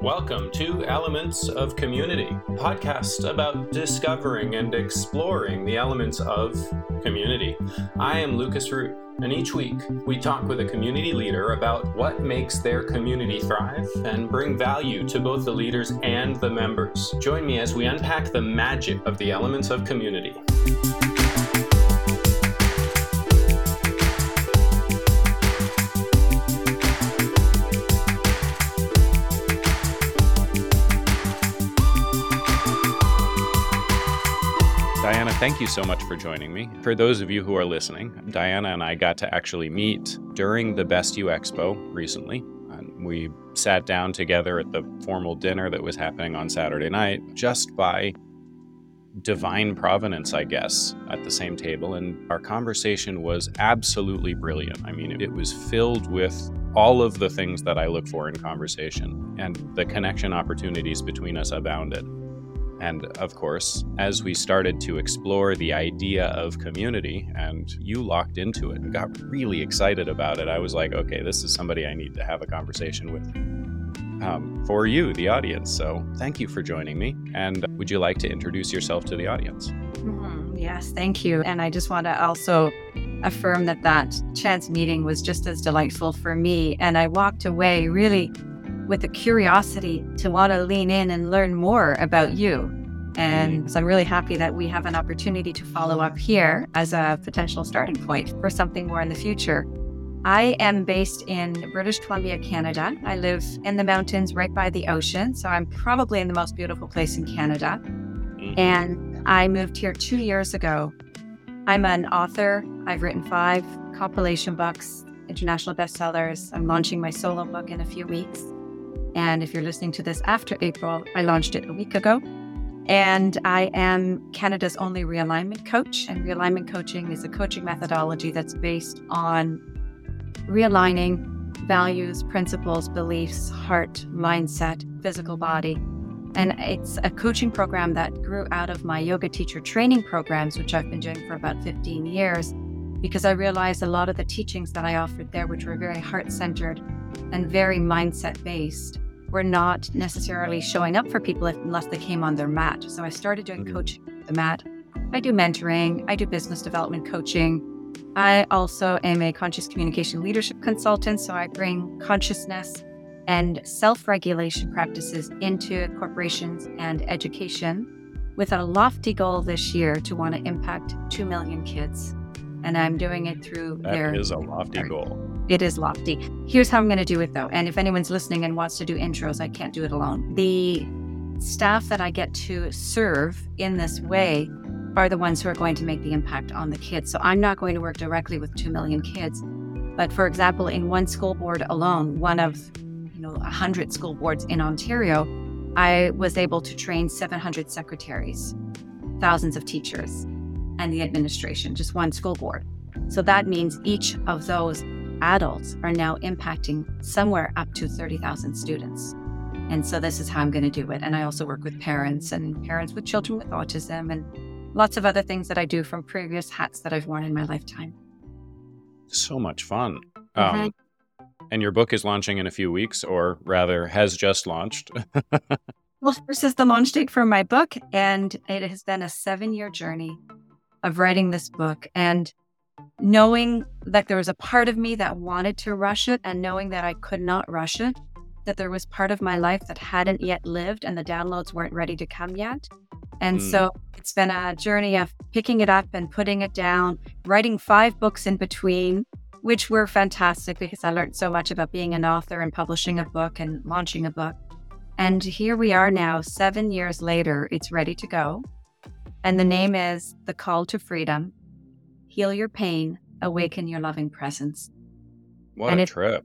Welcome to Elements of Community, podcast about discovering and exploring the elements of community. I am Lucas Root, and each week we talk with a community leader about what makes their community thrive and bring value to both the leaders and the members. Join me as we unpack the magic of the elements of community. Thank you so much for joining me. For those of you who are listening, Diana and I got to actually meet during the Best You Expo recently. We sat down together at the formal dinner that was happening on Saturday night just by divine providence, I guess, at the same table. And our conversation was absolutely brilliant. I mean, it was filled with all of the things that I look for in conversation, and the connection opportunities between us abounded. And of course, as we started to explore the idea of community and you locked into it and got really excited about it, I was like, okay, this is somebody I need to have a conversation with um, for you, the audience. So thank you for joining me. And would you like to introduce yourself to the audience? Mm-hmm. Yes, thank you. And I just want to also affirm that that chance meeting was just as delightful for me. And I walked away really with a curiosity to want to lean in and learn more about you. And so I'm really happy that we have an opportunity to follow up here as a potential starting point for something more in the future. I am based in British Columbia, Canada. I live in the mountains right by the ocean. So I'm probably in the most beautiful place in Canada. Mm-hmm. And I moved here two years ago. I'm an author. I've written five compilation books, international bestsellers. I'm launching my solo book in a few weeks. And if you're listening to this after April, I launched it a week ago. And I am Canada's only realignment coach. And realignment coaching is a coaching methodology that's based on realigning values, principles, beliefs, heart, mindset, physical body. And it's a coaching program that grew out of my yoga teacher training programs, which I've been doing for about 15 years, because I realized a lot of the teachings that I offered there, which were very heart centered and very mindset based, were not necessarily showing up for people unless they came on their mat. So I started doing mm-hmm. coaching the mat. I do mentoring, I do business development coaching. I also am a conscious communication leadership consultant. So I bring consciousness and self regulation practices into corporations and education with a lofty goal this year to want to impact 2 million kids. And I'm doing it through that their. That is a lofty goal. It is lofty. Here's how I'm going to do it though. And if anyone's listening and wants to do intros, I can't do it alone. The staff that I get to serve in this way are the ones who are going to make the impact on the kids. So I'm not going to work directly with 2 million kids. But for example, in one school board alone, one of you know 100 school boards in Ontario, I was able to train 700 secretaries, thousands of teachers, and the administration, just one school board. So that means each of those adults are now impacting somewhere up to 30,000 students. And so this is how I'm going to do it. And I also work with parents and parents with children with autism and lots of other things that I do from previous hats that I've worn in my lifetime. So much fun. Mm-hmm. Um, and your book is launching in a few weeks, or rather, has just launched. well, this is the launch date for my book, and it has been a seven year journey of writing this book. And knowing that there was a part of me that wanted to rush it and knowing that I could not rush it, that there was part of my life that hadn't yet lived and the downloads weren't ready to come yet. And mm. so it's been a journey of picking it up and putting it down, writing five books in between, which were fantastic because I learned so much about being an author and publishing a book and launching a book. And here we are now, seven years later, it's ready to go. And the name is The Call to Freedom heal your pain, awaken your loving presence. What and a it, trip.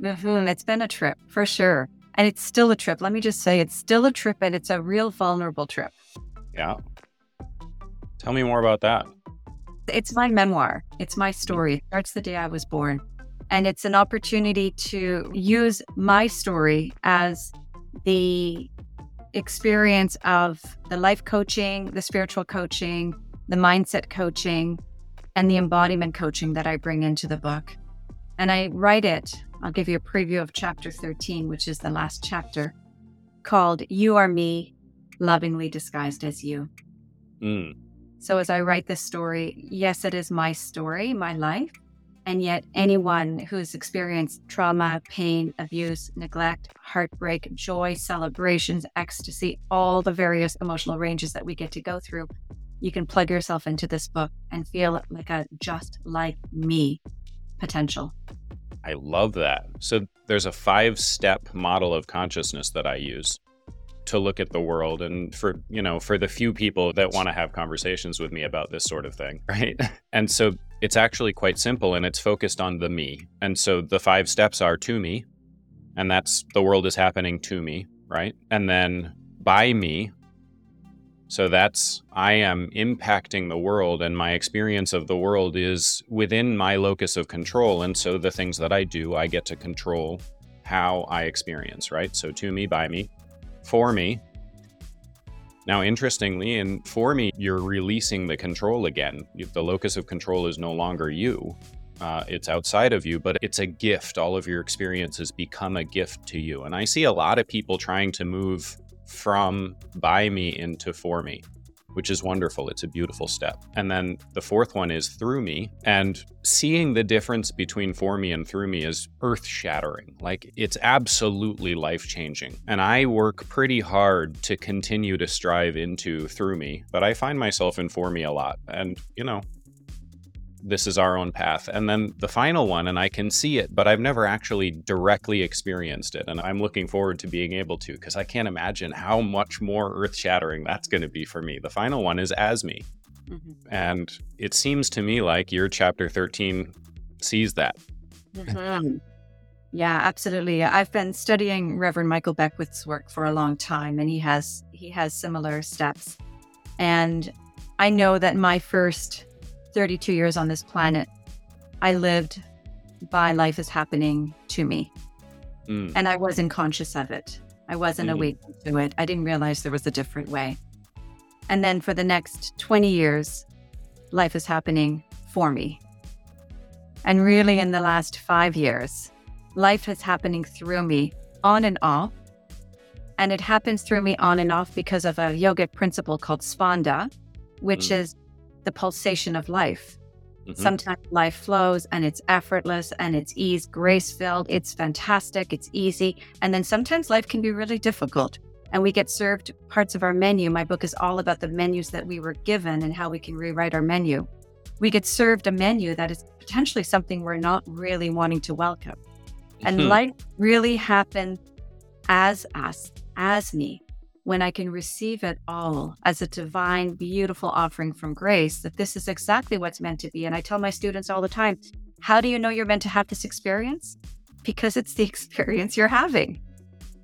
Mm-hmm, it's been a trip for sure. And it's still a trip. Let me just say it's still a trip and it's a real vulnerable trip. Yeah. Tell me more about that. It's my memoir. It's my story. It starts the day I was born. And it's an opportunity to use my story as the experience of the life coaching, the spiritual coaching, the mindset coaching, and the embodiment coaching that I bring into the book. And I write it I'll give you a preview of chapter 13, which is the last chapter, called You Are Me, Lovingly Disguised as You. Mm. So, as I write this story, yes, it is my story, my life. And yet, anyone who's experienced trauma, pain, abuse, neglect, heartbreak, joy, celebrations, ecstasy, all the various emotional ranges that we get to go through, you can plug yourself into this book and feel like a just like me potential. I love that. So, there's a five step model of consciousness that I use to look at the world and for you know for the few people that want to have conversations with me about this sort of thing right and so it's actually quite simple and it's focused on the me. And so the five steps are to me and that's the world is happening to me right? And then by me so that's i am impacting the world and my experience of the world is within my locus of control. And so the things that i do i get to control how i experience right? So to me by me for me. Now, interestingly, and for me, you're releasing the control again. The locus of control is no longer you, uh, it's outside of you, but it's a gift. All of your experiences become a gift to you. And I see a lot of people trying to move from by me into for me which is wonderful. It's a beautiful step. And then the fourth one is through me. And seeing the difference between for me and through me is earth shattering. Like it's absolutely life changing. And I work pretty hard to continue to strive into through me, but I find myself in for me a lot. And, you know, this is our own path. And then the final one, and I can see it, but I've never actually directly experienced it. And I'm looking forward to being able to because I can't imagine how much more earth shattering that's going to be for me. The final one is as me. Mm-hmm. And it seems to me like your chapter 13 sees that. Mm-hmm. Yeah, absolutely. I've been studying Reverend Michael Beckwith's work for a long time and he has he has similar steps. And I know that my first 32 years on this planet, I lived by life is happening to me. Mm. And I wasn't conscious of it. I wasn't mm. awake to it. I didn't realize there was a different way. And then for the next 20 years, life is happening for me. And really, in the last five years, life is happening through me on and off. And it happens through me on and off because of a yogic principle called Spanda, which mm. is the pulsation of life. Mm-hmm. Sometimes life flows and it's effortless and it's ease, grace filled. It's fantastic. It's easy. And then sometimes life can be really difficult and we get served parts of our menu. My book is all about the menus that we were given and how we can rewrite our menu. We get served a menu that is potentially something we're not really wanting to welcome. And mm-hmm. life really happened as us, as me when I can receive it all as a divine, beautiful offering from grace, that this is exactly what's meant to be. And I tell my students all the time, how do you know you're meant to have this experience? Because it's the experience you're having.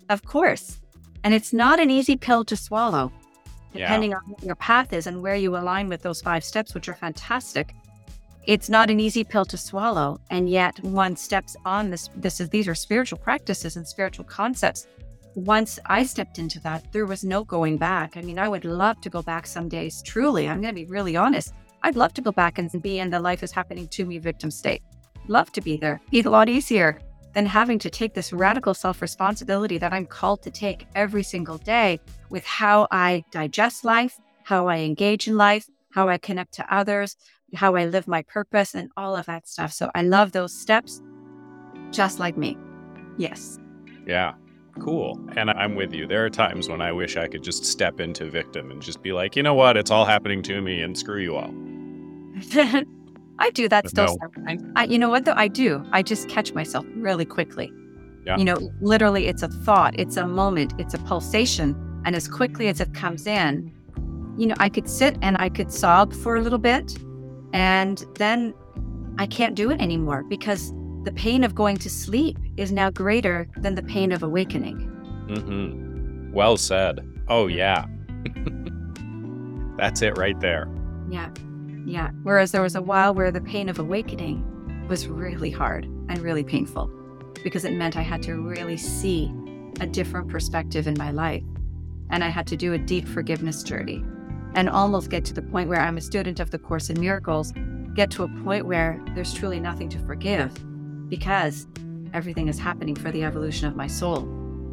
Of course. And it's not an easy pill to swallow, depending yeah. on what your path is and where you align with those five steps, which are fantastic. It's not an easy pill to swallow. And yet one steps on this. This is these are spiritual practices and spiritual concepts once I stepped into that, there was no going back. I mean, I would love to go back some days. Truly, I'm going to be really honest. I'd love to go back and be in the life is happening to me victim state. Love to be there. Be a lot easier than having to take this radical self responsibility that I'm called to take every single day with how I digest life, how I engage in life, how I connect to others, how I live my purpose, and all of that stuff. So I love those steps just like me. Yes. Yeah cool. And I'm with you. There are times when I wish I could just step into victim and just be like, you know what? It's all happening to me and screw you all. I do that but still no. sometimes. I, you know what, though? I do. I just catch myself really quickly. Yeah. You know, literally, it's a thought, it's a moment, it's a pulsation. And as quickly as it comes in, you know, I could sit and I could sob for a little bit. And then I can't do it anymore because the pain of going to sleep is now greater than the pain of awakening. Mm-hmm. Well said. Oh, yeah. That's it right there. Yeah. Yeah. Whereas there was a while where the pain of awakening was really hard and really painful because it meant I had to really see a different perspective in my life. And I had to do a deep forgiveness journey and almost get to the point where I'm a student of the Course in Miracles, get to a point where there's truly nothing to forgive because everything is happening for the evolution of my soul.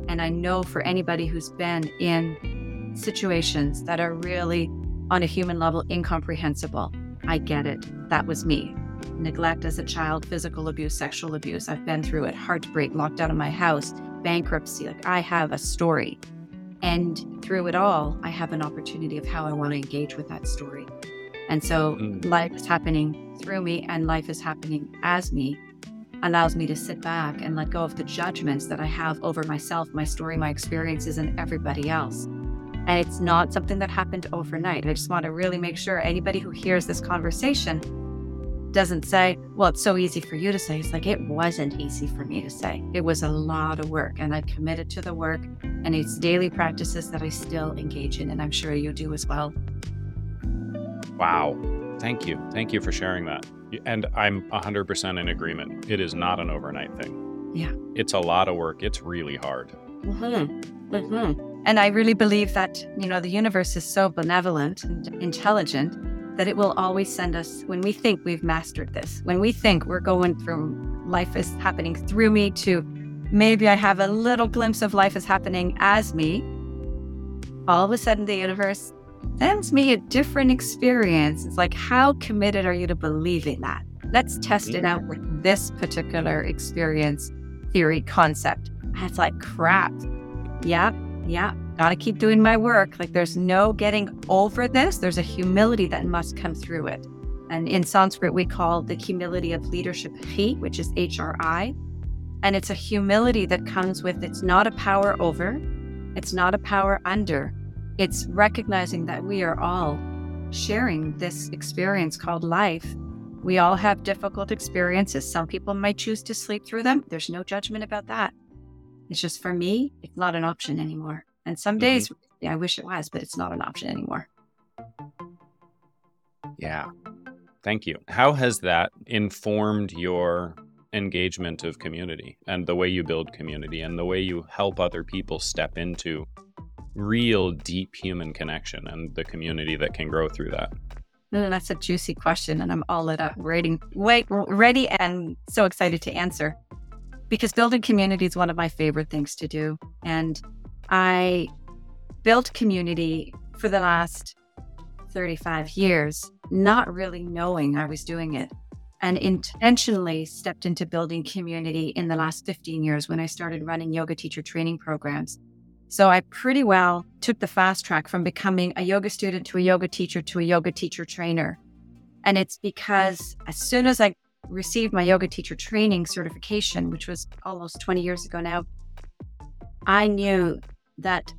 And I know for anybody who's been in situations that are really on a human level incomprehensible, I get it. That was me. Neglect as a child, physical abuse, sexual abuse. I've been through it, heartbreak, locked out of my house, bankruptcy. Like I have a story. And through it all, I have an opportunity of how I want to engage with that story. And so mm. life is happening through me and life is happening as me allows me to sit back and let go of the judgments that I have over myself, my story, my experiences, and everybody else. And it's not something that happened overnight. I just want to really make sure anybody who hears this conversation doesn't say, well, it's so easy for you to say. It's like, it wasn't easy for me to say. It was a lot of work, and I've committed to the work, and it's daily practices that I still engage in, and I'm sure you do as well. Wow. Thank you. Thank you for sharing that. And I'm 100% in agreement. It is not an overnight thing. Yeah. It's a lot of work. It's really hard. Mm-hmm. Mm-hmm. And I really believe that, you know, the universe is so benevolent and intelligent that it will always send us when we think we've mastered this, when we think we're going from life is happening through me to maybe I have a little glimpse of life is happening as me. All of a sudden, the universe sends me a different experience. It's like, how committed are you to believing that? Let's test it out mm. with this particular experience, theory, concept. And it's like, crap. Yeah, yeah, gotta keep doing my work. Like, there's no getting over this. There's a humility that must come through it. And in Sanskrit, we call the humility of leadership Hri, which is H R I. And it's a humility that comes with it's not a power over, it's not a power under, it's recognizing that we are all sharing this experience called life. We all have difficult experiences. Some people might choose to sleep through them. There's no judgment about that. It's just for me, it's not an option anymore. And some mm-hmm. days, yeah, I wish it was, but it's not an option anymore. Yeah. Thank you. How has that informed your engagement of community and the way you build community and the way you help other people step into real deep human connection and the community that can grow through that? That's a juicy question, and I'm all lit up, waiting, wait, ready, and so excited to answer. Because building community is one of my favorite things to do, and I built community for the last 35 years, not really knowing I was doing it, and intentionally stepped into building community in the last 15 years when I started running yoga teacher training programs so I pretty well took the fast track from becoming a yoga student to a yoga teacher to a yoga teacher trainer. And it's because as soon as I received my yoga teacher training certification, which was almost 20 years ago now, I knew that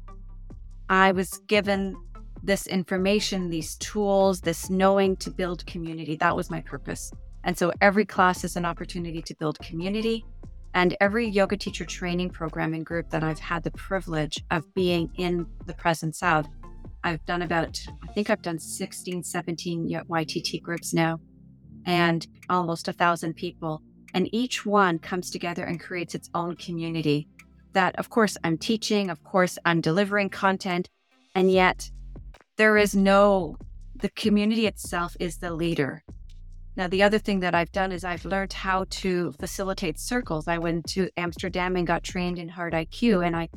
I was given this information, these tools, this knowing to build community. That was my purpose. And so every class is an opportunity to build community and every yoga teacher training program and group that I've had the privilege of being in the presence of, I've done about, I think I've done 16, 17 YTT groups now, and almost a thousand people. And each one comes together and creates its own community that, of course, I'm teaching, of course, I'm delivering content, and yet there is no, the community itself is the leader. Now, the other thing that I've done is I've learned how to facilitate circles. I went to Amsterdam and got trained in Heart IQ, and I,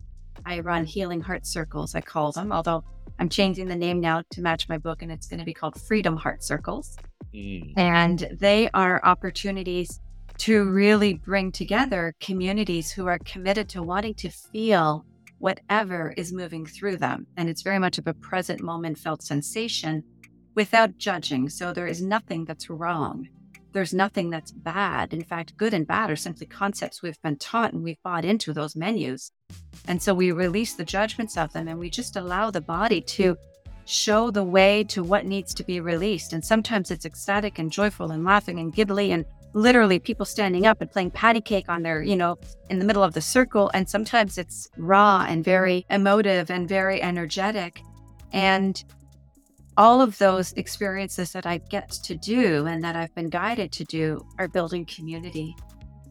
I run healing heart circles, I call them, although I'm changing the name now to match my book, and it's going to be called Freedom Heart Circles. Mm. And they are opportunities to really bring together communities who are committed to wanting to feel whatever is moving through them. And it's very much of a present moment felt sensation without judging. So there is nothing that's wrong. There's nothing that's bad. In fact, good and bad are simply concepts we've been taught and we've bought into those menus. And so we release the judgments of them and we just allow the body to show the way to what needs to be released. And sometimes it's ecstatic and joyful and laughing and giggly and literally people standing up and playing patty cake on their, you know, in the middle of the circle. And sometimes it's raw and very emotive and very energetic. And all of those experiences that I get to do and that I've been guided to do are building community.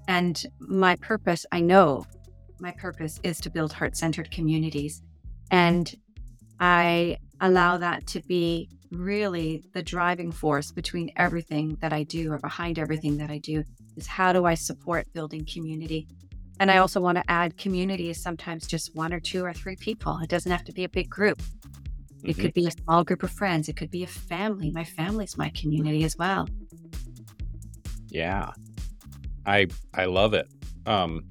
And my purpose, I know my purpose is to build heart centered communities. And I allow that to be really the driving force between everything that I do or behind everything that I do is how do I support building community? And I also want to add community is sometimes just one or two or three people. It doesn't have to be a big group. It mm-hmm. could be a small group of friends. It could be a family. My family's my community as well. Yeah. I I love it. Um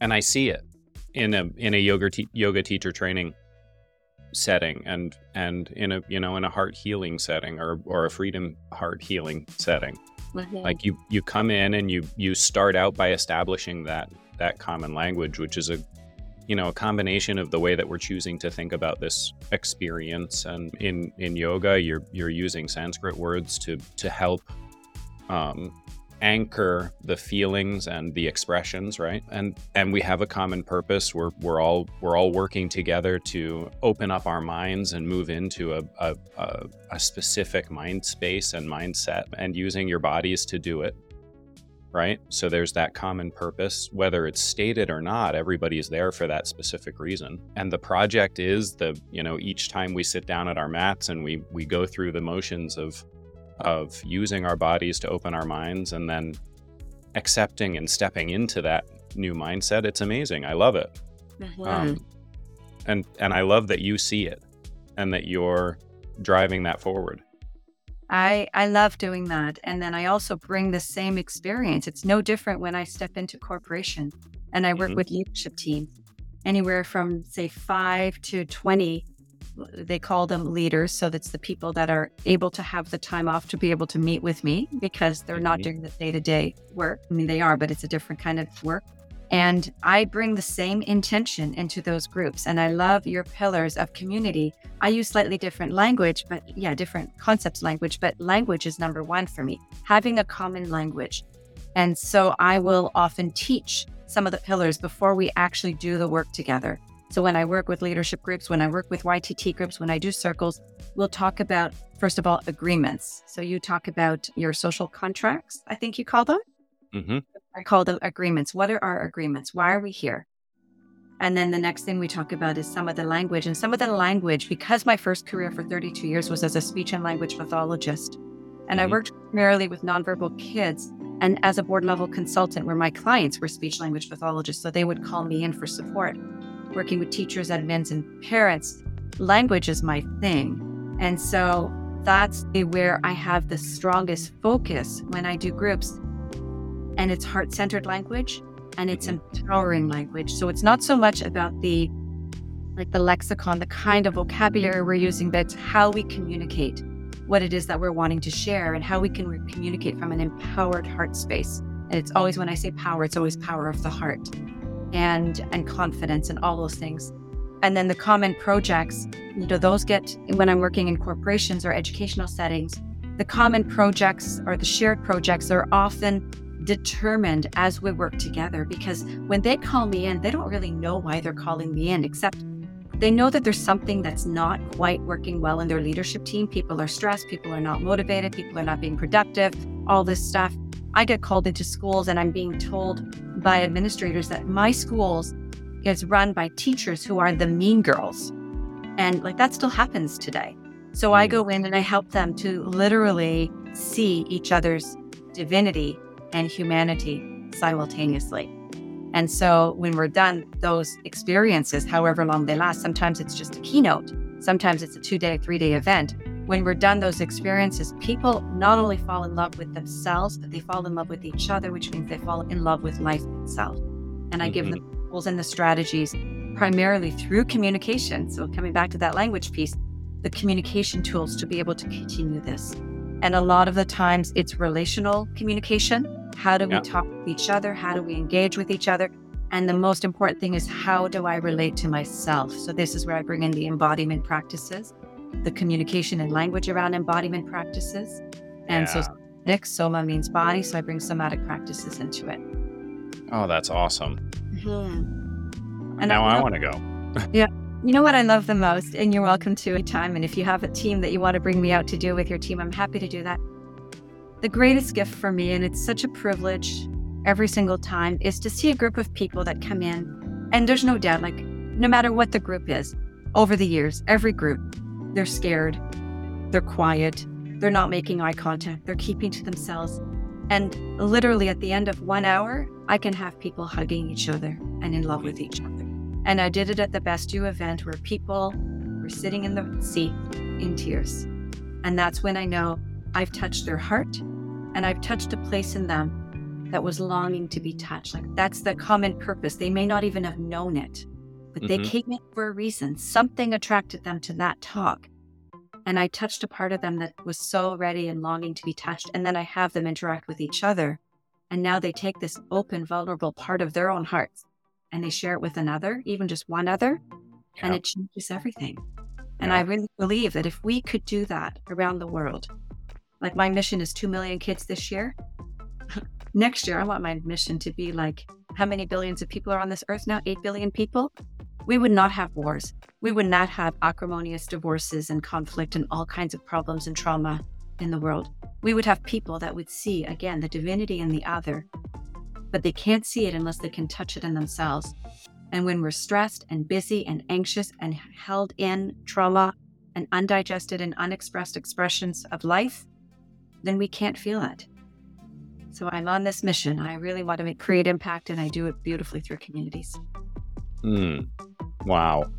and I see it in a in a yoga te- yoga teacher training setting and and in a you know in a heart healing setting or or a freedom heart healing setting mm-hmm. like you you come in and you you start out by establishing that that common language which is a you know a combination of the way that we're choosing to think about this experience and in in yoga you're you're using sanskrit words to to help um anchor the feelings and the expressions right? And and we have a common purpose. We're we're all we're all working together to open up our minds and move into a a, a, a specific mind space and mindset and using your bodies to do it right? So there's that common purpose. Whether it's stated or not everybody's there for that specific reason. And the project is the you know each time we sit down at our mats and we we go through the motions of of using our bodies to open our minds and then accepting and stepping into that new mindset it's amazing. I love it. Mm-hmm. um, and and i love that you see it and that you're driving that forward i i love doing that and then i also bring the same experience it's no different when i step into corporation and i work mm-hmm. with leadership teams anywhere from say 5 to 20 they call them leaders. So that's the people that are able to have the time off to be able to meet with me because they're not doing the day to day work. I mean, they are, but it's a different kind of work. And I bring the same intention into those groups. And I love your pillars of community. I use slightly different language, but yeah, different concepts language, but language is number one for me, having a common language. And so I will often teach some of the pillars before we actually do the work together. So when I work with leadership groups, when I work with YTT groups, when I do circles, we'll talk about, first of all, agreements. So you talk about your social contracts, I think you call them. Mm-hmm. I call them agreements. What are our agreements? Why are we here? And then the next thing we talk about is some of the language. And some of the language, because my first career for 32 years was as a speech and language pathologist, and mm-hmm. I worked primarily with nonverbal kids and as a board level consultant, where my clients were speech language pathologists. So they would call me in for support working with teachers, admins, and parents, language is my thing. And so that's where I have the strongest focus when I do groups. And it's heart centered language and it's mm-hmm. empowering language. So it's not so much about the like the lexicon, the kind of vocabulary we're using, but how we communicate what it is that we're wanting to share and how we can re- communicate from an empowered heart space. And it's always when I say power, it's always power of the heart and and confidence and all those things and then the common projects you know those get when i'm working in corporations or educational settings the common projects or the shared projects are often determined as we work together because when they call me in they don't really know why they're calling me in except they know that there's something that's not quite working well in their leadership team people are stressed people are not motivated people are not being productive all this stuff I get called into schools and I'm being told by administrators that my schools is run by teachers who are the mean girls. And like that still happens today. So I hmm. go in and I help them to literally see each other's divinity and humanity simultaneously. And so when we're done, those experiences, however long they last, sometimes it's just a keynote, sometimes it's a two day, three day event when we're done those experiences, people not only fall in love with themselves, but they fall in love with each other, which means they fall in love with life itself. And I mm-hmm. give them the tools and the strategies primarily through communication. So, coming back to that language piece, the communication tools to be able to continue this. And a lot of the times it's relational communication. How do we yeah. talk with each other? How do we engage with each other? And the most important thing is how do I relate to myself? So, this is where I bring in the embodiment practices the communication and language around embodiment practices. And yeah. so somatic, soma means body, so I bring somatic practices into it. Oh, that's awesome. Mm-hmm. And now I, I want to go. yeah. You know what I love the most, and you're welcome to anytime. And if you have a team that you want to bring me out to do with your team, I'm happy to do that. The greatest gift for me, and it's such a privilege every single time, is to see a group of people that come in. And there's no doubt, like, no matter what the group is, over the years, every group, they're scared. They're quiet. They're not making eye contact. They're keeping to themselves. And literally at the end of one hour, I can have people hugging each other and in love with each other. And I did it at the Best You event where people were sitting in the seat in tears. And that's when I know I've touched their heart and I've touched a place in them that was longing to be touched. Like that's the common purpose. They may not even have known it, but mm-hmm. they came in for a reason. Something attracted them to that talk. And I touched a part of them that was so ready and longing to be touched. And then I have them interact with each other. And now they take this open, vulnerable part of their own hearts and they share it with another, even just one other, yeah. and it changes everything. And yeah. I really believe that if we could do that around the world, like my mission is 2 million kids this year. Next year, I want my mission to be like how many billions of people are on this earth now? 8 billion people. We would not have wars. We would not have acrimonious divorces and conflict and all kinds of problems and trauma in the world. We would have people that would see, again, the divinity in the other, but they can't see it unless they can touch it in themselves. And when we're stressed and busy and anxious and held in trauma and undigested and unexpressed expressions of life, then we can't feel it. So I'm on this mission. I really want to make, create impact, and I do it beautifully through communities. Hmm. Wow.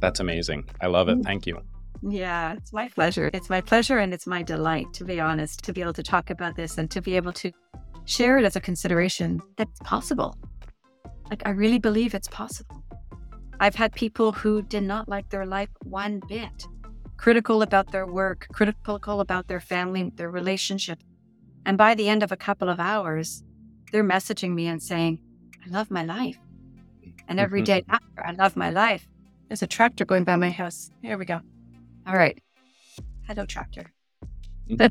That's amazing. I love it. Mm. Thank you. Yeah, it's my pleasure. It's my pleasure and it's my delight, to be honest, to be able to talk about this and to be able to share it as a consideration that's possible. Like, I really believe it's possible. I've had people who did not like their life one bit critical about their work, critical about their family, their relationship. And by the end of a couple of hours, they're messaging me and saying, I love my life. And mm-hmm. every day after, I love my life. There's a tractor going by my house. Here we go. All right. Hello, tractor. Mm-hmm.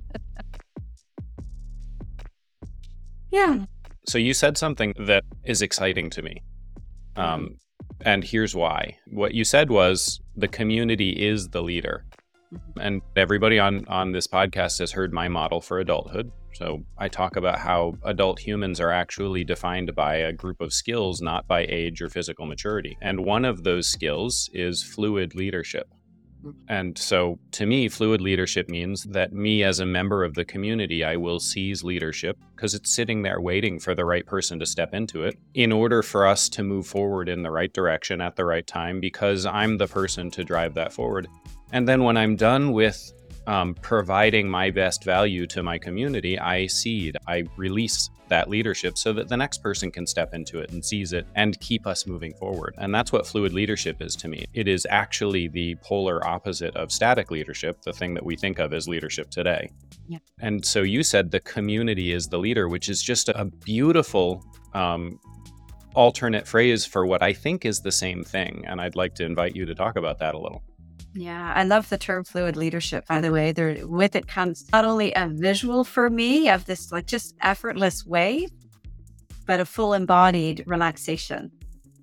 yeah. So you said something that is exciting to me. Um, mm-hmm. and here's why. What you said was the community is the leader. Mm-hmm. And everybody on on this podcast has heard my model for adulthood. So I talk about how adult humans are actually defined by a group of skills, not by age or physical maturity. And one of those skills is fluid leadership. Mm-hmm. And so to me, fluid leadership means that me as a member of the community, I will seize leadership because it's sitting there waiting for the right person to step into it in order for us to move forward in the right direction at the right time because I'm the person to drive that forward. And then when I'm done with um, providing my best value to my community, I cede, I release that leadership so that the next person can step into it and seize it and keep us moving forward. And that's what fluid leadership is to me. It is actually the polar opposite of static leadership, the thing that we think of as leadership today. Yeah. And so you said the community is the leader, which is just a beautiful um, alternate phrase for what I think is the same thing. And I'd like to invite you to talk about that a little. Yeah, I love the term fluid leadership, by the way. There with it comes not only a visual for me of this like just effortless way, but a full embodied relaxation.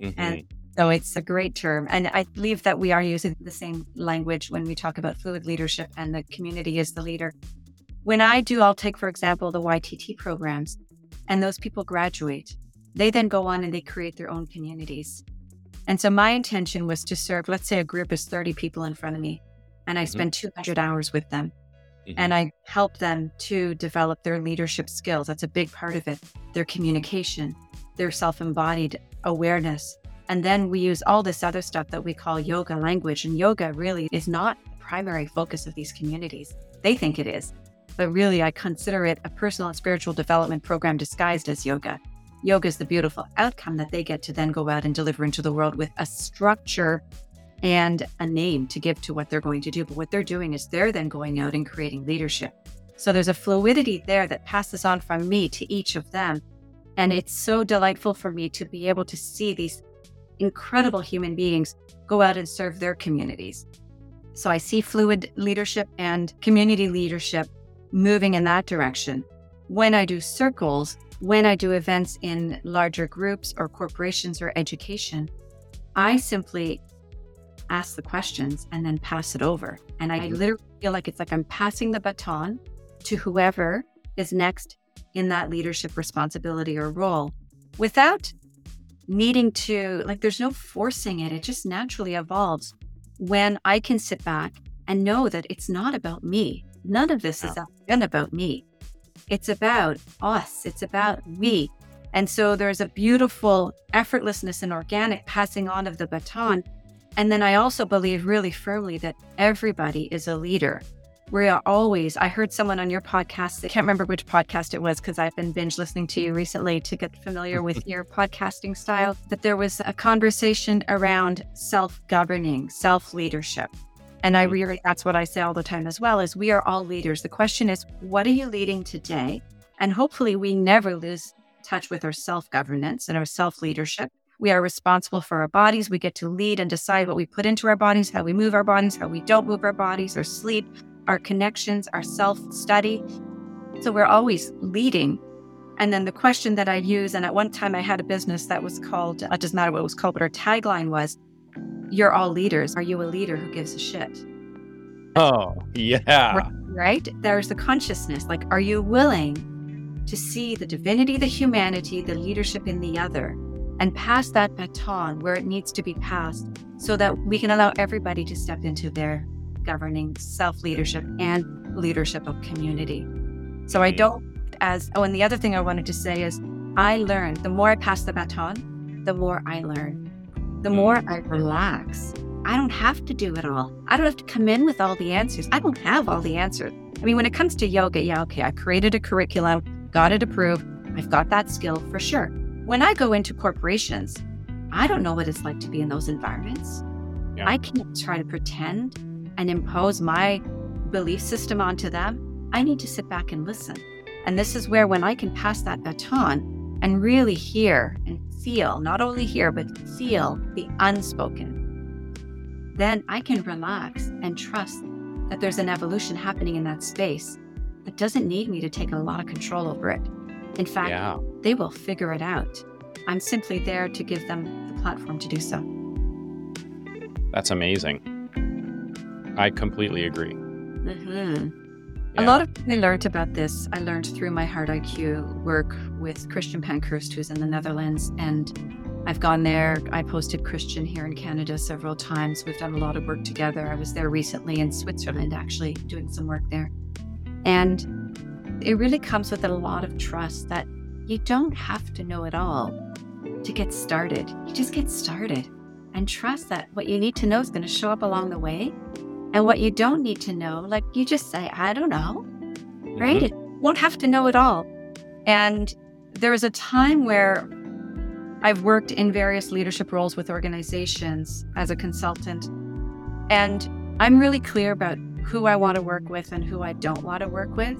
Mm-hmm. And so it's a great term. And I believe that we are using the same language when we talk about fluid leadership and the community is the leader. When I do, I'll take, for example, the YTT programs, and those people graduate. They then go on and they create their own communities. And so my intention was to serve, let's say a group is 30 people in front of me, and I mm-hmm. spend 200 hours with them. Mm-hmm. And I help them to develop their leadership skills. That's a big part of it. Their communication, their self embodied awareness. And then we use all this other stuff that we call yoga language. And yoga really is not the primary focus of these communities. They think it is. But really, I consider it a personal and spiritual development program disguised as yoga. Yoga is the beautiful outcome that they get to then go out and deliver into the world with a structure and a name to give to what they're going to do. But what they're doing is they're then going out and creating leadership. So there's a fluidity there that passes on from me to each of them. And it's so delightful for me to be able to see these incredible human beings go out and serve their communities. So I see fluid leadership and community leadership moving in that direction. When I do circles, when I do events in larger groups or corporations or education, I simply ask the questions and then pass it over. And I mm-hmm. literally feel like it's like I'm passing the baton to whoever is next in that leadership responsibility or role without needing to, like, there's no forcing it. It just naturally evolves when I can sit back and know that it's not about me. None of this is about me. It's about us. It's about we. And so there's a beautiful effortlessness and organic passing on of the baton. And then I also believe really firmly that everybody is a leader. We are always, I heard someone on your podcast, I can't remember which podcast it was because I've been binge listening to you recently to get familiar with your podcasting style, that there was a conversation around self governing, self leadership. And I mm-hmm. really, that's what I say all the time as well, is we are all leaders. The question is, what are you leading today? And hopefully we never lose touch with our self governance and our self leadership. We are responsible for our bodies. We get to lead and decide what we put into our bodies, how we move our bodies, how we don't move our bodies, our sleep, our connections, our self study. So we're always leading. And then the question that I use, and at one time I had a business that was called, it doesn't matter what it was called, but our tagline was, You're all leaders. Are you a leader who gives a shit? Oh, yeah. Right? There's the consciousness. Like, are you willing to see the divinity, the humanity, the leadership in the other, and pass that baton where it needs to be passed so that we can allow everybody to step into their governing self leadership and leadership of community. So I don't, as, oh, and the other thing I wanted to say is I learn, the more I pass the baton, the more I learn, the more mm. I relax. I don't have to do it all. I don't have to come in with all the answers. I don't have all the answers. I mean, when it comes to yoga, yeah, okay, I created a curriculum, got it approved. I've got that skill for sure. When I go into corporations, I don't know what it's like to be in those environments. Yeah. I can't try to pretend and impose my belief system onto them, I need to sit back and listen. And this is where, when I can pass that baton and really hear and feel, not only hear, but feel the unspoken, then I can relax and trust that there's an evolution happening in that space that doesn't need me to take a lot of control over it. In fact, yeah. they will figure it out. I'm simply there to give them the platform to do so. That's amazing. I completely agree. Mm-hmm. Yeah. A lot of I learned about this. I learned through my Heart IQ work with Christian Pankhurst, who's in the Netherlands, and I've gone there. I posted Christian here in Canada several times. We've done a lot of work together. I was there recently in Switzerland, actually, doing some work there. And it really comes with a lot of trust that you don't have to know it all to get started. You just get started and trust that what you need to know is going to show up along the way and what you don't need to know, like you just say, I don't know, right? Mm-hmm. It won't have to know it all. And there was a time where I've worked in various leadership roles with organizations as a consultant. And I'm really clear about who I want to work with and who I don't want to work with.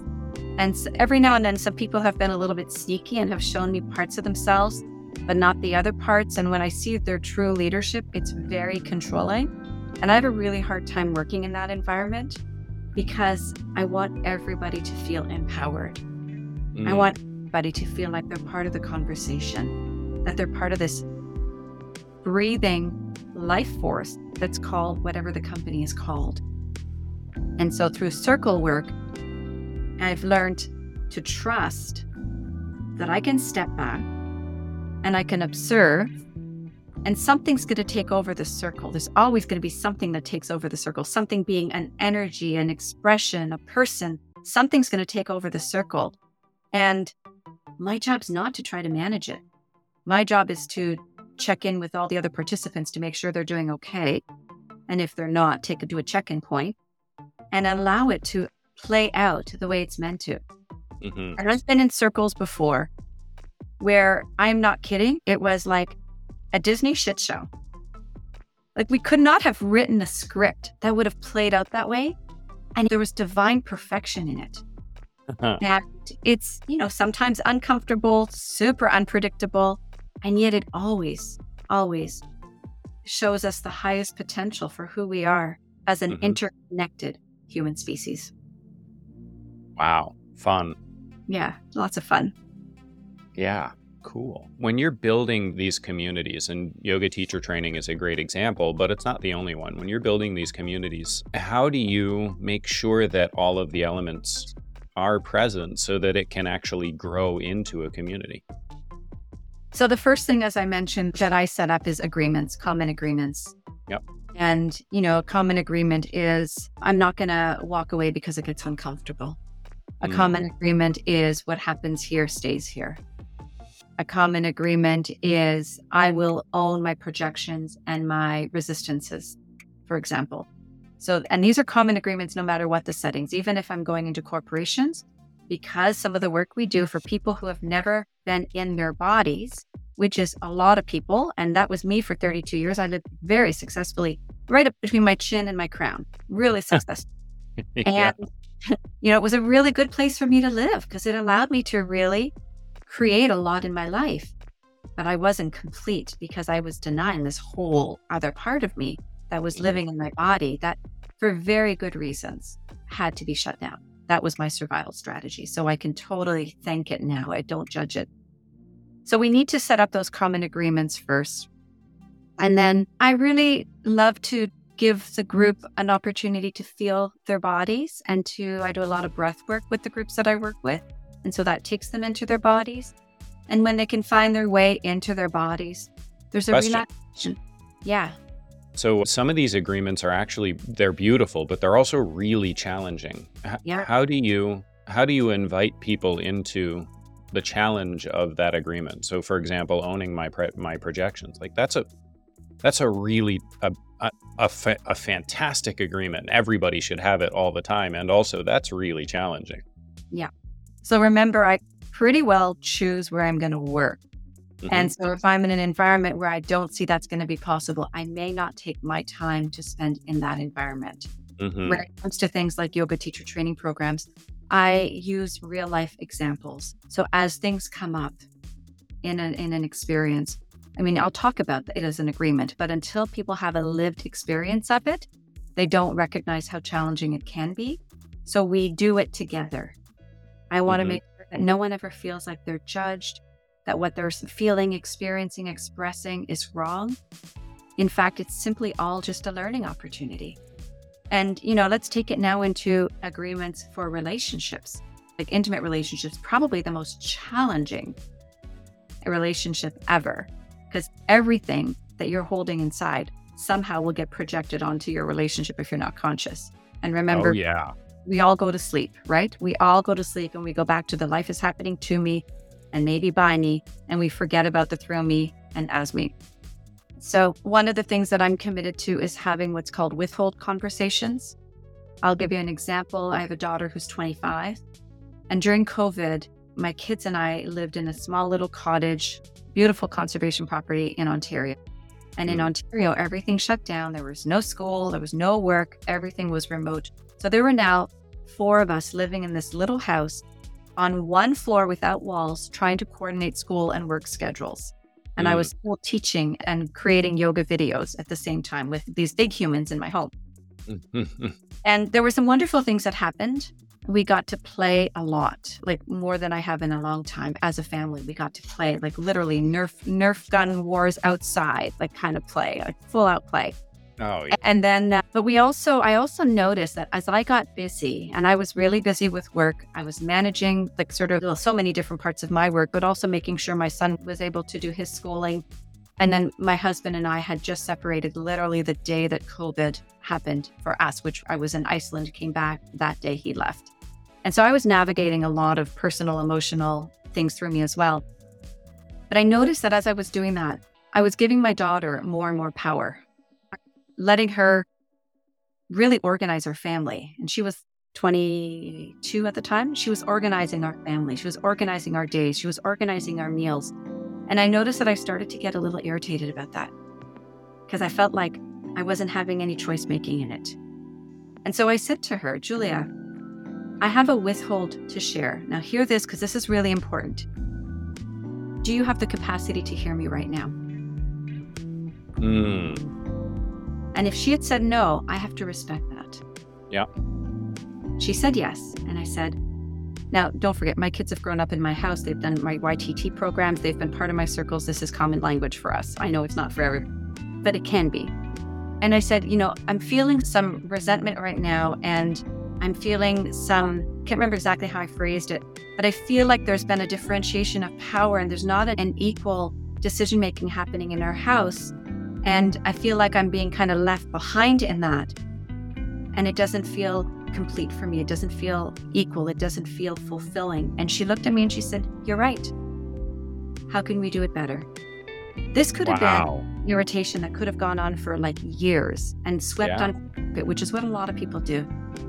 And so every now and then, some people have been a little bit sneaky and have shown me parts of themselves, but not the other parts. And when I see their true leadership, it's very controlling. And I have a really hard time working in that environment because I want everybody to feel empowered. Mm. I want everybody to feel like they're part of the conversation, that they're part of this breathing life force that's called whatever the company is called. And so through circle work, I've learned to trust that I can step back and I can observe and something's going to take over the circle. There's always going to be something that takes over the circle, something being an energy, an expression, a person. Something's going to take over the circle. And my job's not to try to manage it. My job is to check in with all the other participants to make sure they're doing okay. And if they're not, take it to a check in point and allow it to play out the way it's meant to. Mm-hmm. And I've been in circles before where I'm not kidding. It was like, a Disney shit show. Like, we could not have written a script that would have played out that way. And there was divine perfection in it. Uh-huh. And it's, you know, sometimes uncomfortable, super unpredictable. And yet it always, always shows us the highest potential for who we are as an mm-hmm. interconnected human species. Wow. Fun. Yeah. Lots of fun. Yeah. Cool. When you're building these communities, and yoga teacher training is a great example, but it's not the only one. When you're building these communities, how do you make sure that all of the elements are present so that it can actually grow into a community? So, the first thing, as I mentioned, that I set up is agreements, common agreements. Yep. And, you know, a common agreement is I'm not going to walk away because it gets uncomfortable. A Mm. common agreement is what happens here stays here. A common agreement is I will own my projections and my resistances, for example. So, and these are common agreements no matter what the settings, even if I'm going into corporations, because some of the work we do for people who have never been in their bodies, which is a lot of people, and that was me for 32 years. I lived very successfully right up between my chin and my crown, really successful. yeah. And, you know, it was a really good place for me to live because it allowed me to really create a lot in my life. But I wasn't complete because I was denying this whole other part of me that was mm-hmm. living in my body that, for very good reasons, had to be shut down. That was my survival strategy. So I can totally thank it now. I don't judge it. So we need to set up those common agreements first. And then I really love to give the group an opportunity to feel their bodies and to I do a lot of breath work with the groups that I work with. And so that takes them into their bodies. And when they can find their way into their bodies, there's a Question. relaxation. Yeah. So some of these agreements are actually they're beautiful, but they're also really challenging. H- Yeah. How do you how do you invite people into the challenge of that agreement? So for example, owning my pre- my projections. Like that's a that's a really a a, a, fa- a fantastic agreement. Everybody should have it all the time and also that's really challenging. So remember, I pretty well choose where I'm going to work. Mhm. And so if I'm in an environment where I don't see that's going to be possible, I may not take my time to spend in that environment. Mhm. When it comes to things like yoga teacher training programs, I use real life examples. So as things come up in an in an experience, I mean, I'll talk about it as an agreement, but until people have a lived experience of it, they don't recognize how challenging it can be. So we do it together. I want to Mhm. make sure that no one ever feels like they're judged, that what they're feeling, experiencing, expressing is wrong. In fact, it's simply all just a learning opportunity. And, you know, let's take it now into agreements for relationships, like intimate relationships, probably the most challenging relationship ever, because everything that you're holding inside somehow will get projected onto your relationship if you're not conscious. And remember, Oh yeah. We all go to sleep, right? We all go to sleep and we go back to the life is happening to me and maybe by me, and we forget about the through me and as me. So, one of the things that I'm committed to is having what's called withhold conversations. I'll give you an example. I have a daughter who's 25, and during COVID, my kids and I lived in a small little cottage, beautiful conservation property in Ontario. And in Mm. Ontario, everything shut down. There was no school, there was no work, everything was remote. So there were now four of us living in this little house on one floor without walls, trying to coordinate school and work schedules. And I Mm. was still teaching and creating yoga videos at the same time with these big humans in my home. And there were some wonderful things that happened. We got to play a lot, like more than I have in a long time as a family. We got to play like literally Nerf Nerf gun wars outside, like kind of play, like full out play. Oh yeah. And then, uh, but we also, I also noticed that as I got busy and I was really busy with work, I was managing like sort of well, so many different parts of my work, but also making sure my son was able to do his schooling. And then my husband and I had just separated literally the day that COVID happened for us, which I was in Iceland, came back that day he left. And so I was navigating a lot of personal, emotional things through me as well. But I noticed that as I was doing that, I was giving my daughter more and more power letting her really organize her family. And she was 22 at the time. She was organizing our family. She was organizing our days. She was organizing our meals. And I noticed that I started to get a little irritated about that because I felt like I wasn't having any choice making in it. And so I said to her, Julia, I have a withhold to share. Now, hear this because this is really important. Do you have the capacity to hear me right now? Mm. And if she had said no, I have to respect that. Yeah. She said yes. And I said, now don't forget, my kids have grown up in my house. They've done my YTT programs. They've been part of my circles. This is common language for us. I know it's not for everyone, but it can be. And I said, you know, I'm feeling some resentment right now. And I'm feeling some, can't remember exactly how I phrased it, but I feel like there's been a differentiation of power and there's not an equal decision making happening in our house. And I feel like I'm being kind of left behind in that. And it doesn't feel complete for me. It doesn't feel equal. It doesn't feel fulfilling. And she looked at me and she said, You're right. How can we do it better? This could have been irritation that could have gone on for like years and swept Yeah. on it, which is what a lot of people do.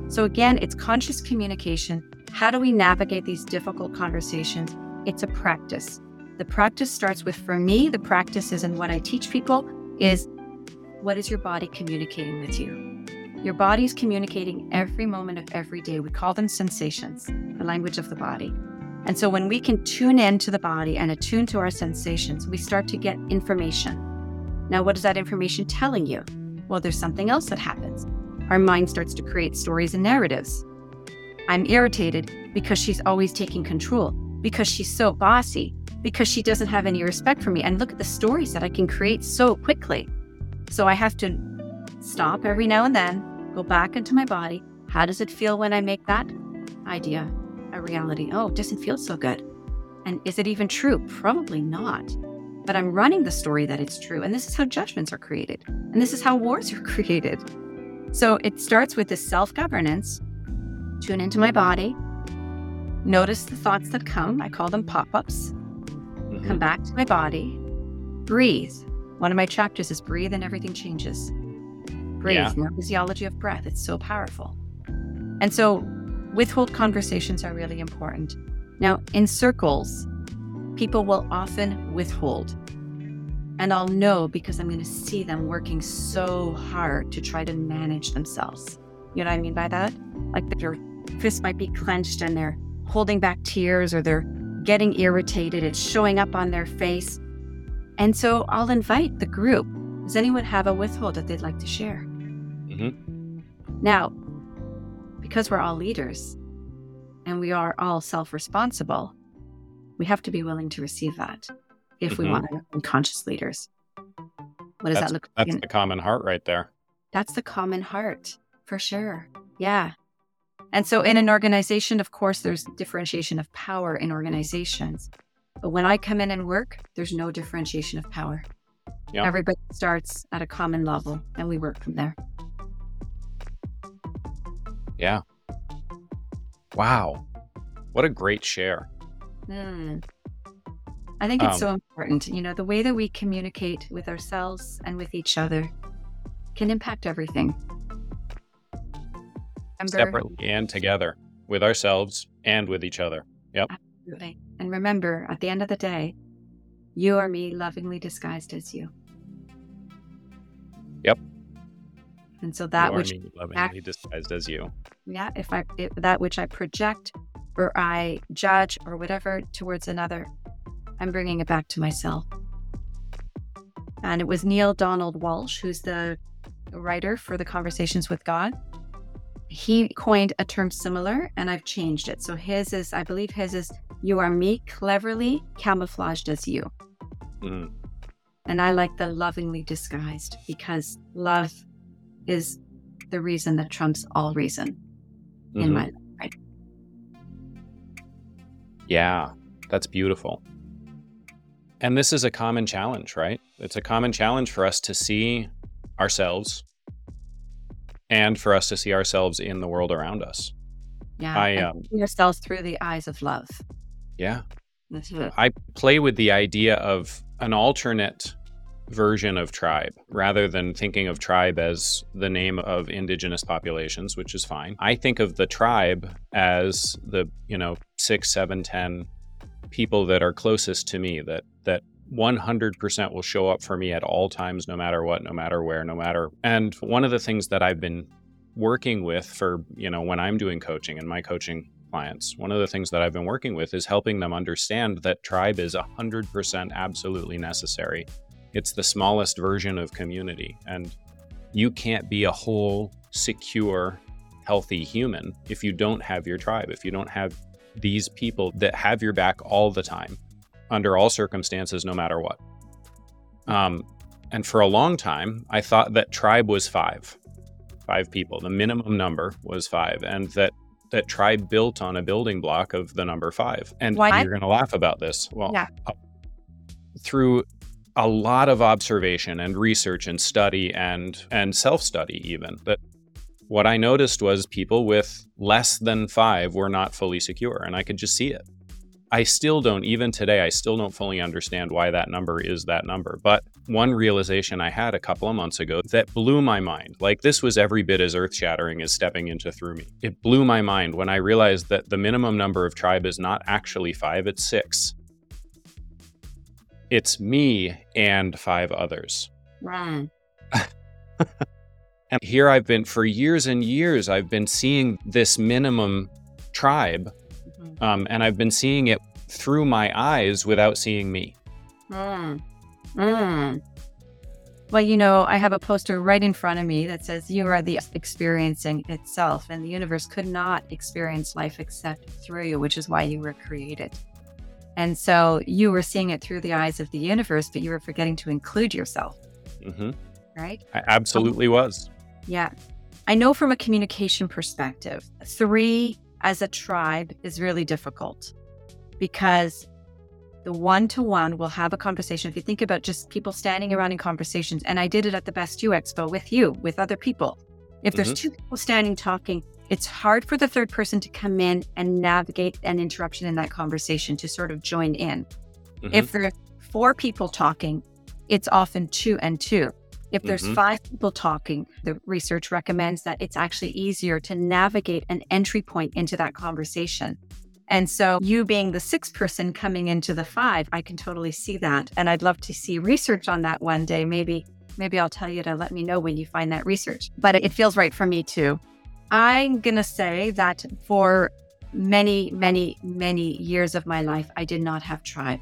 So again, it's conscious communication. How do we navigate these difficult conversations? It's a practice. The practice starts with, for me, the practice is, in what I teach people is what is your body communicating with you? Your body is communicating every moment of every day. We call them sensations, the language of the body. And so when we can tune in to the body and attune to our sensations, we start to get information. Now, what is that information telling you? Well, there's something else that happens. Our mind starts to create stories and narratives. I'm irritated because she's always taking control, because she's so bossy, because she doesn't have any respect for me. And look at the stories that I can create so quickly. So I have to stop every now and then, go back into my body. How does it feel when I make that idea a reality? Oh, it doesn't feel so good. And is it even true? Probably not. But I'm running the story that it's true. And this is how judgments are created. And this is how wars are created. So it starts with this self governance, tune into my body, notice the thoughts that come. I call them pop ups. Mhm. Come back to my body, breathe. One of my chapters is breathe and everything changes. Breathe, Yeah. neurophysiology of breath. It's so powerful. And so, withhold conversations are really important. Now, in circles, people will often withhold. And I'll know because I'm going to see them working so hard to try to manage themselves. You know what I mean by that? Like their fist might be clenched and they're holding back tears or they're getting irritated. It's showing up on their face. And so I'll invite the group. Does anyone have a withhold that they'd like to share? Mhm. Now, because we're all leaders and we are all self responsible, we have to be willing to receive that if we Mhm. want to be conscious leaders. What does that look like? That's the common heart right there. that's the common heart for sure. Yeah. And so in an organization, of course, there's differentiation of power in organizations. But when I come in and work, there's no differentiation of power. Yeah. Everybody starts at a common level and we work from there. Yeah. Wow. What a great share. Hmm. I think it's Um, so important. You know, the way that we communicate with ourselves and with each other can impact everything. Remember, Separately and together with ourselves and with each other. Yep. Absolutely. And remember, at the end of the day, you are me lovingly disguised as you. Yep. And so that you which, me lovingly disguised as you. yeah, if I if that which I project or I judge or whatever towards another, I'm bringing it back to myself. And it was Neale Donald Walsch, who's the writer for the Conversations with God. He coined a term similar, and I've changed it. So his is, I believe his is, you are me cleverly camouflaged as you. Mhm. And I like the lovingly disguised because love is the reason that trumps all reason in Mhm. my life. Yeah, that's beautiful. And this is a common challenge, right? It's a common challenge for us to see ourselves and for us to see ourselves in the world around us. Yeah. I, um, yourselves through the eyes of love. Yeah. I play with the idea of an alternate version of tribe rather than thinking of tribe as the name of indigenous populations, which is fine. I think of the tribe as the, you know, six, seven, ten people that are closest to me that that 100% will show up for me at all times no matter what no matter where no matter and one of the things that i've been working with for you know when i'm doing coaching and my coaching clients one of the things that i've been working with is helping them understand that tribe is 100% absolutely necessary. It's the smallest version of community and you can't be a whole secure healthy human if you don't have your tribe if you don't have these people that have your back all the time under all circumstances no matter what. Um, and for a long time i thought that tribe was five five people. The minimum number was five and that that tribe built on a building block of the number five. And Why- you're going to laugh about this. Well Yeah. uh, through a lot of observation and research and study and and self-study even that what I noticed was people with less than 5 were not fully secure and I could just see it. I still don't, even today, I still don't fully understand why that number is that number. But one realization I had a couple of months ago that blew my mind, like this was every bit as earth shattering as stepping into through me. It blew my mind when I realized that the minimum number of tribe is not actually five, it's six. It's me and five others. Right. and here I've been for years and years, I've been seeing this minimum tribe um, and I've been seeing it through my eyes without seeing me. Mm. Mm. Well, you know, I have a poster right in front of me that says, You are the experiencing itself, and the universe could not experience life except through you, which is why you were created. And so you were seeing it through the eyes of the universe, but you were forgetting to include yourself. Mm-hmm. Right? I absolutely was. Yeah. I know from a communication perspective, three as a tribe is really difficult because the one to one will have a conversation. If you think about just people standing around in conversations, and I did it at the Best You Expo with you, with other people. If there's mm-hmm. two people standing talking, it's hard for the third person to come in and navigate an interruption in that conversation to sort of join in. Mm-hmm. If there are four people talking, it's often two and two. If there's mm-hmm. five people talking, the research recommends that it's actually easier to navigate an entry point into that conversation. And so, you being the sixth person coming into the five, I can totally see that. And I'd love to see research on that one day. Maybe, maybe I'll tell you to let me know when you find that research. But it feels right for me too. I'm going to say that for many, many, many years of my life, I did not have tribe.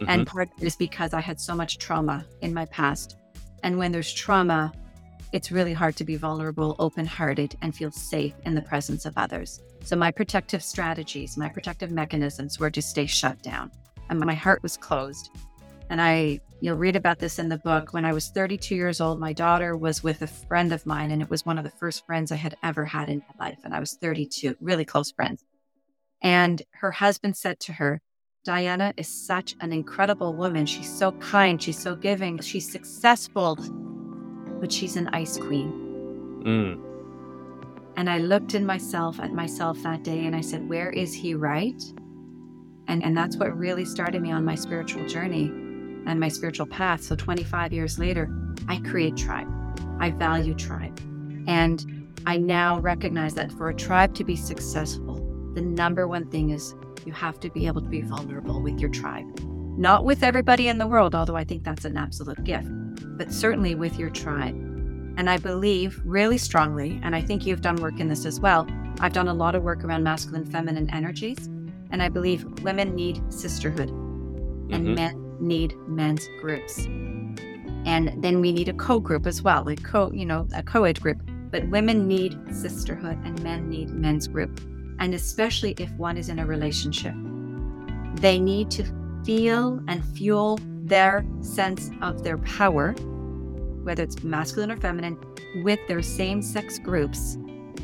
Mm-hmm. And part is because I had so much trauma in my past. And when there's trauma, it's really hard to be vulnerable, open hearted, and feel safe in the presence of others. So, my protective strategies, my protective mechanisms were to stay shut down. And my heart was closed. And I, you'll read about this in the book. When I was 32 years old, my daughter was with a friend of mine, and it was one of the first friends I had ever had in my life. And I was 32, really close friends. And her husband said to her, Diana is such an incredible woman. She's so kind. She's so giving. She's successful, but she's an ice queen. Mm. And I looked in myself at myself that day and I said, Where is he right? And, and that's what really started me on my spiritual journey and my spiritual path. So 25 years later, I create tribe. I value tribe. And I now recognize that for a tribe to be successful, the number one thing is you have to be able to be vulnerable with your tribe. Not with everybody in the world, although I think that's an absolute gift, but certainly with your tribe. And I believe really strongly, and I think you've done work in this as well. I've done a lot of work around masculine, feminine energies, and I believe women need sisterhood and mm-hmm. men need men's groups. And then we need a co group as well, like co, you know, a co ed group. But women need sisterhood and men need men's group and especially if one is in a relationship. They need to feel and fuel their sense of their power, whether it's masculine or feminine, with their same sex groups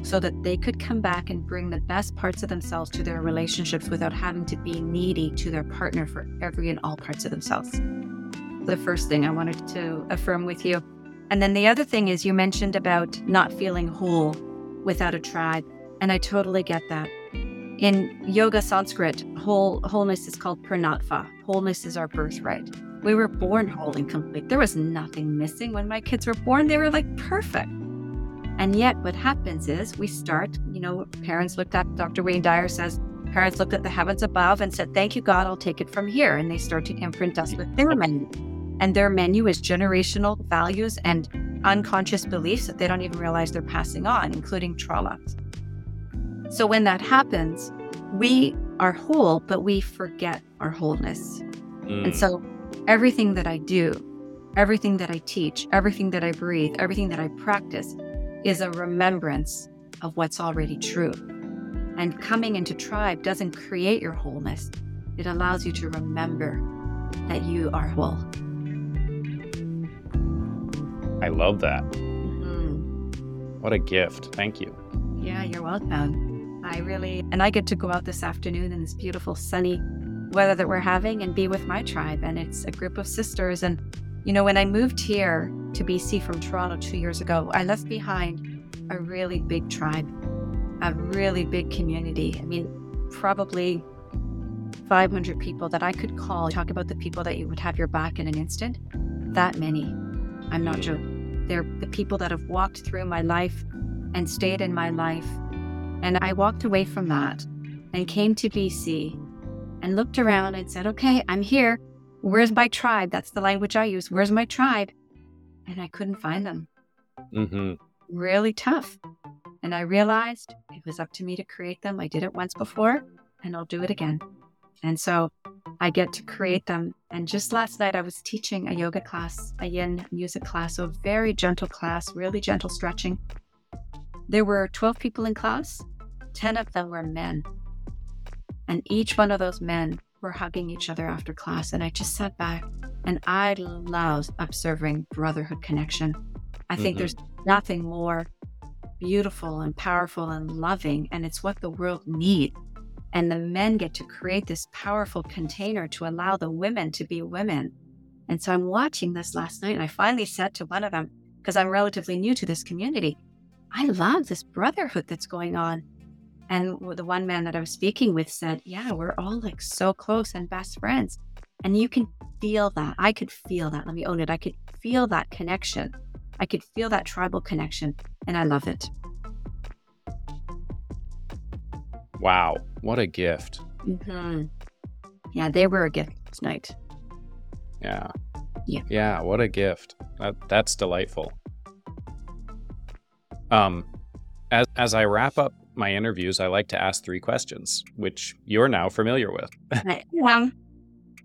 so that they could come back and bring the best parts of themselves to their relationships without having to be needy to their partner for every and all parts of themselves. The first thing I wanted to affirm with you. And then the other thing is you mentioned about not feeling whole without a tribe. And I totally get that. In Yoga Sanskrit, whole, wholeness is called purnatva. Wholeness is our birthright. We were born whole and complete. There was nothing missing when my kids were born. They were like perfect. And yet, what happens is we start, you know, parents looked at, Dr. Wayne Dyer says, parents looked at the heavens above and said, Thank you, God, I'll take it from here. And they start to imprint us with their menu. And their menu is generational values and unconscious beliefs that they don't even realize they're passing on, including trauma. So when that happens, we are whole, but we forget our wholeness. Mm. And so everything that I do, everything that I teach, everything that I breathe, everything that I practice is a remembrance of what's already true. And coming into tribe doesn't create your wholeness, it allows you to remember that you are whole. I love that. Mm-hmm. What a gift. Thank you. Yeah, you're welcome. I really, and I get to go out this afternoon in this beautiful sunny weather that we're having and be with my tribe. And it's a group of sisters. And, you know, when I moved here to BC from Toronto two years ago, I left behind a really big tribe, a really big community. I mean, probably 500 people that I could call, talk about the people that you would have your back in an instant. That many. I'm not joking. They're the people that have walked through my life and stayed in my life. And I walked away from that and came to BC and looked around and said, okay, I'm here. Where's my tribe? That's the language I use. Where's my tribe? And I couldn't find them. Mm-hmm. Really tough. And I realized it was up to me to create them. I did it once before and I'll do it again. And so I get to create them. And just last night, I was teaching a yoga class, a yin music class, so a very gentle class, really gentle stretching. There were 12 people in class, 10 of them were men. And each one of those men were hugging each other after class. And I just sat back and I love observing brotherhood connection. I think mm-hmm. there's nothing more beautiful and powerful and loving, and it's what the world needs. And the men get to create this powerful container to allow the women to be women. And so I'm watching this last night, and I finally said to one of them, because I'm relatively new to this community, I love this brotherhood that's going on. And the one man that I was speaking with said, Yeah, we're all like so close and best friends. And you can feel that. I could feel that. Let me own it. I could feel that connection. I could feel that tribal connection. And I love it. Wow, what a gift. Mm-hmm. Yeah, they were a gift tonight. Yeah. Yeah. Yeah, what a gift. That, that's delightful. Um, as, as I wrap up my interviews, I like to ask three questions, which you're now familiar with. yeah.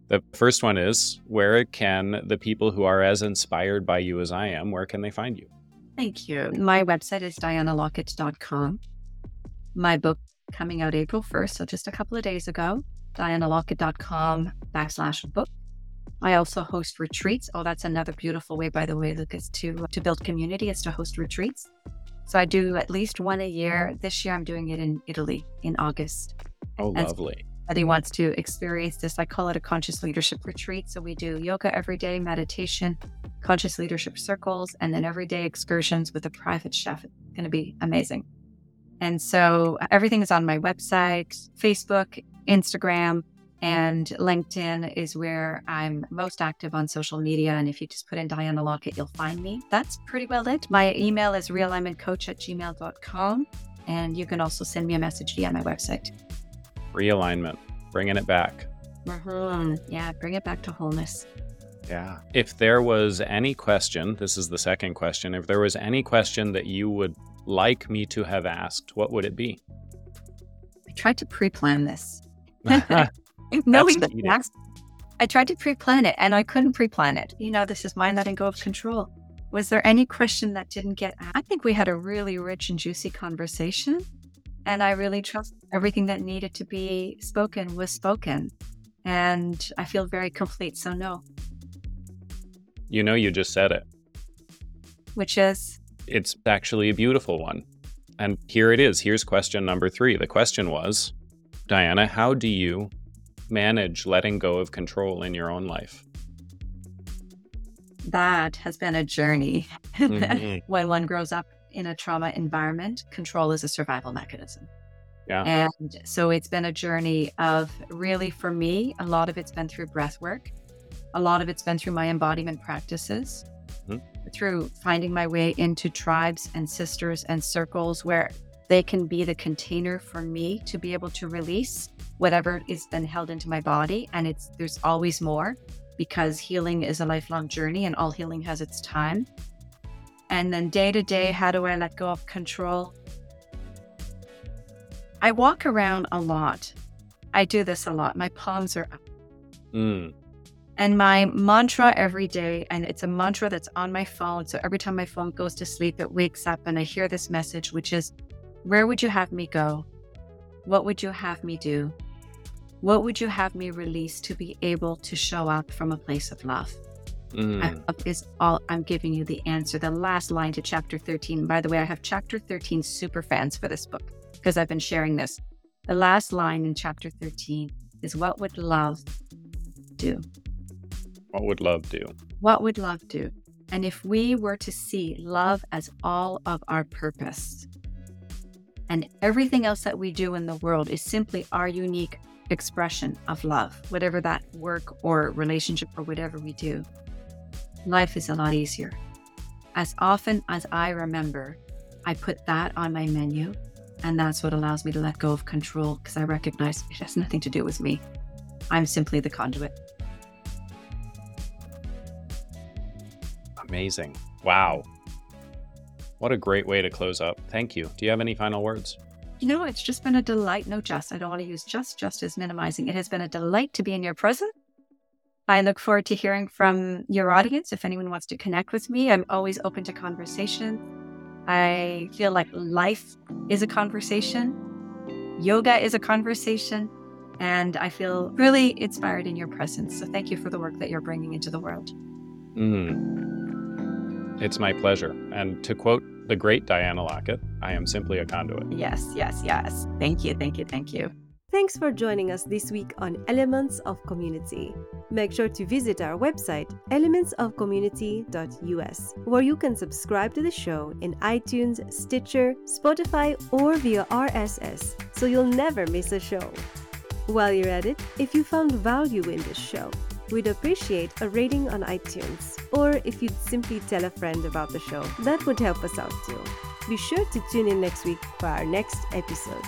The first one is Where can the people who are as inspired by you as I am, where can they find you? Thank you. My website is dianalockett.com. My book coming out April 1st, so just a couple of days ago. DianaLockett.com backslash book. I also host retreats. Oh, that's another beautiful way, by the way, Lucas, to to build community is to host retreats. So I do at least one a year. This year I'm doing it in Italy in August. Oh, and lovely. Somebody wants to experience this. I call it a conscious leadership retreat. So we do yoga every day, meditation, conscious leadership circles, and then everyday excursions with a private chef. It's going to be amazing. And so uh, everything is on my website, Facebook, Instagram, and LinkedIn is where I'm most active on social media. And if you just put in Diana Lockett, you'll find me. That's pretty well it. My email is realignmentcoach at gmail.com. And you can also send me a message via my website. Realignment, bringing it back. Mm-hmm. Yeah, bring it back to wholeness. Yeah. If there was any question, this is the second question. If there was any question that you would like me to have asked, what would it be? I tried to pre plan this. Knowing that next, I tried to pre plan it and I couldn't pre plan it. You know, this is my letting go of control. Was there any question that didn't get asked? I think we had a really rich and juicy conversation. And I really trust everything that needed to be spoken was spoken. And I feel very complete. So, no. You know, you just said it. Which is? It's actually a beautiful one. And here it is. Here's question number three. The question was Diana, how do you manage letting go of control in your own life? That has been a journey. Mm-hmm. when one grows up in a trauma environment, control is a survival mechanism. Yeah. And so it's been a journey of really, for me, a lot of it's been through breath work. A lot of it's been through my embodiment practices mm-hmm. through finding my way into tribes and sisters and circles where they can be the container for me to be able to release whatever is then held into my body. And it's there's always more because healing is a lifelong journey and all healing has its time. And then day to day how do i let go of control? I walk around a lot. I do this a lot. My palms are up. Mm. And my mantra every day, and it's a mantra that's on my phone. So every time my phone goes to sleep, it wakes up and I hear this message, which is Where would you have me go? What would you have me do? What would you have me release to be able to show up from a place of love? Mm. is all I'm giving you the answer. The last line to chapter 13. By the way, I have chapter 13 super fans for this book because I've been sharing this. The last line in chapter 13 is what would love do? What would love do? What would love do? And if we were to see love as all of our purpose, and everything else that we do in the world is simply our unique expression of love, whatever that work or relationship or whatever we do, life is a lot easier. As often as I remember, I put that on my menu, and that's what allows me to let go of control because I recognize it has nothing to do with me. I'm simply the conduit. Amazing. Wow. What a great way to close up. Thank you. Do you have any final words? You know, it's just been a delight. No, just. I don't want to use just, just as minimizing. It has been a delight to be in your presence. I look forward to hearing from your audience. If anyone wants to connect with me, I'm always open to conversation. I feel like life is a conversation, yoga is a conversation, and I feel really inspired in your presence. So thank you for the work that you're bringing into the world. Mm. It's my pleasure. And to quote the great Diana Lockett, I am simply a conduit. Yes, yes, yes. Thank you, thank you, thank you. Thanks for joining us this week on Elements of Community. Make sure to visit our website, elementsofcommunity.us, where you can subscribe to the show in iTunes, Stitcher, Spotify, or via RSS, so you'll never miss a show. While you're at it, if you found value in this show, we'd appreciate a rating on iTunes, or if you'd simply tell a friend about the show, that would help us out too. Be sure to tune in next week for our next episode.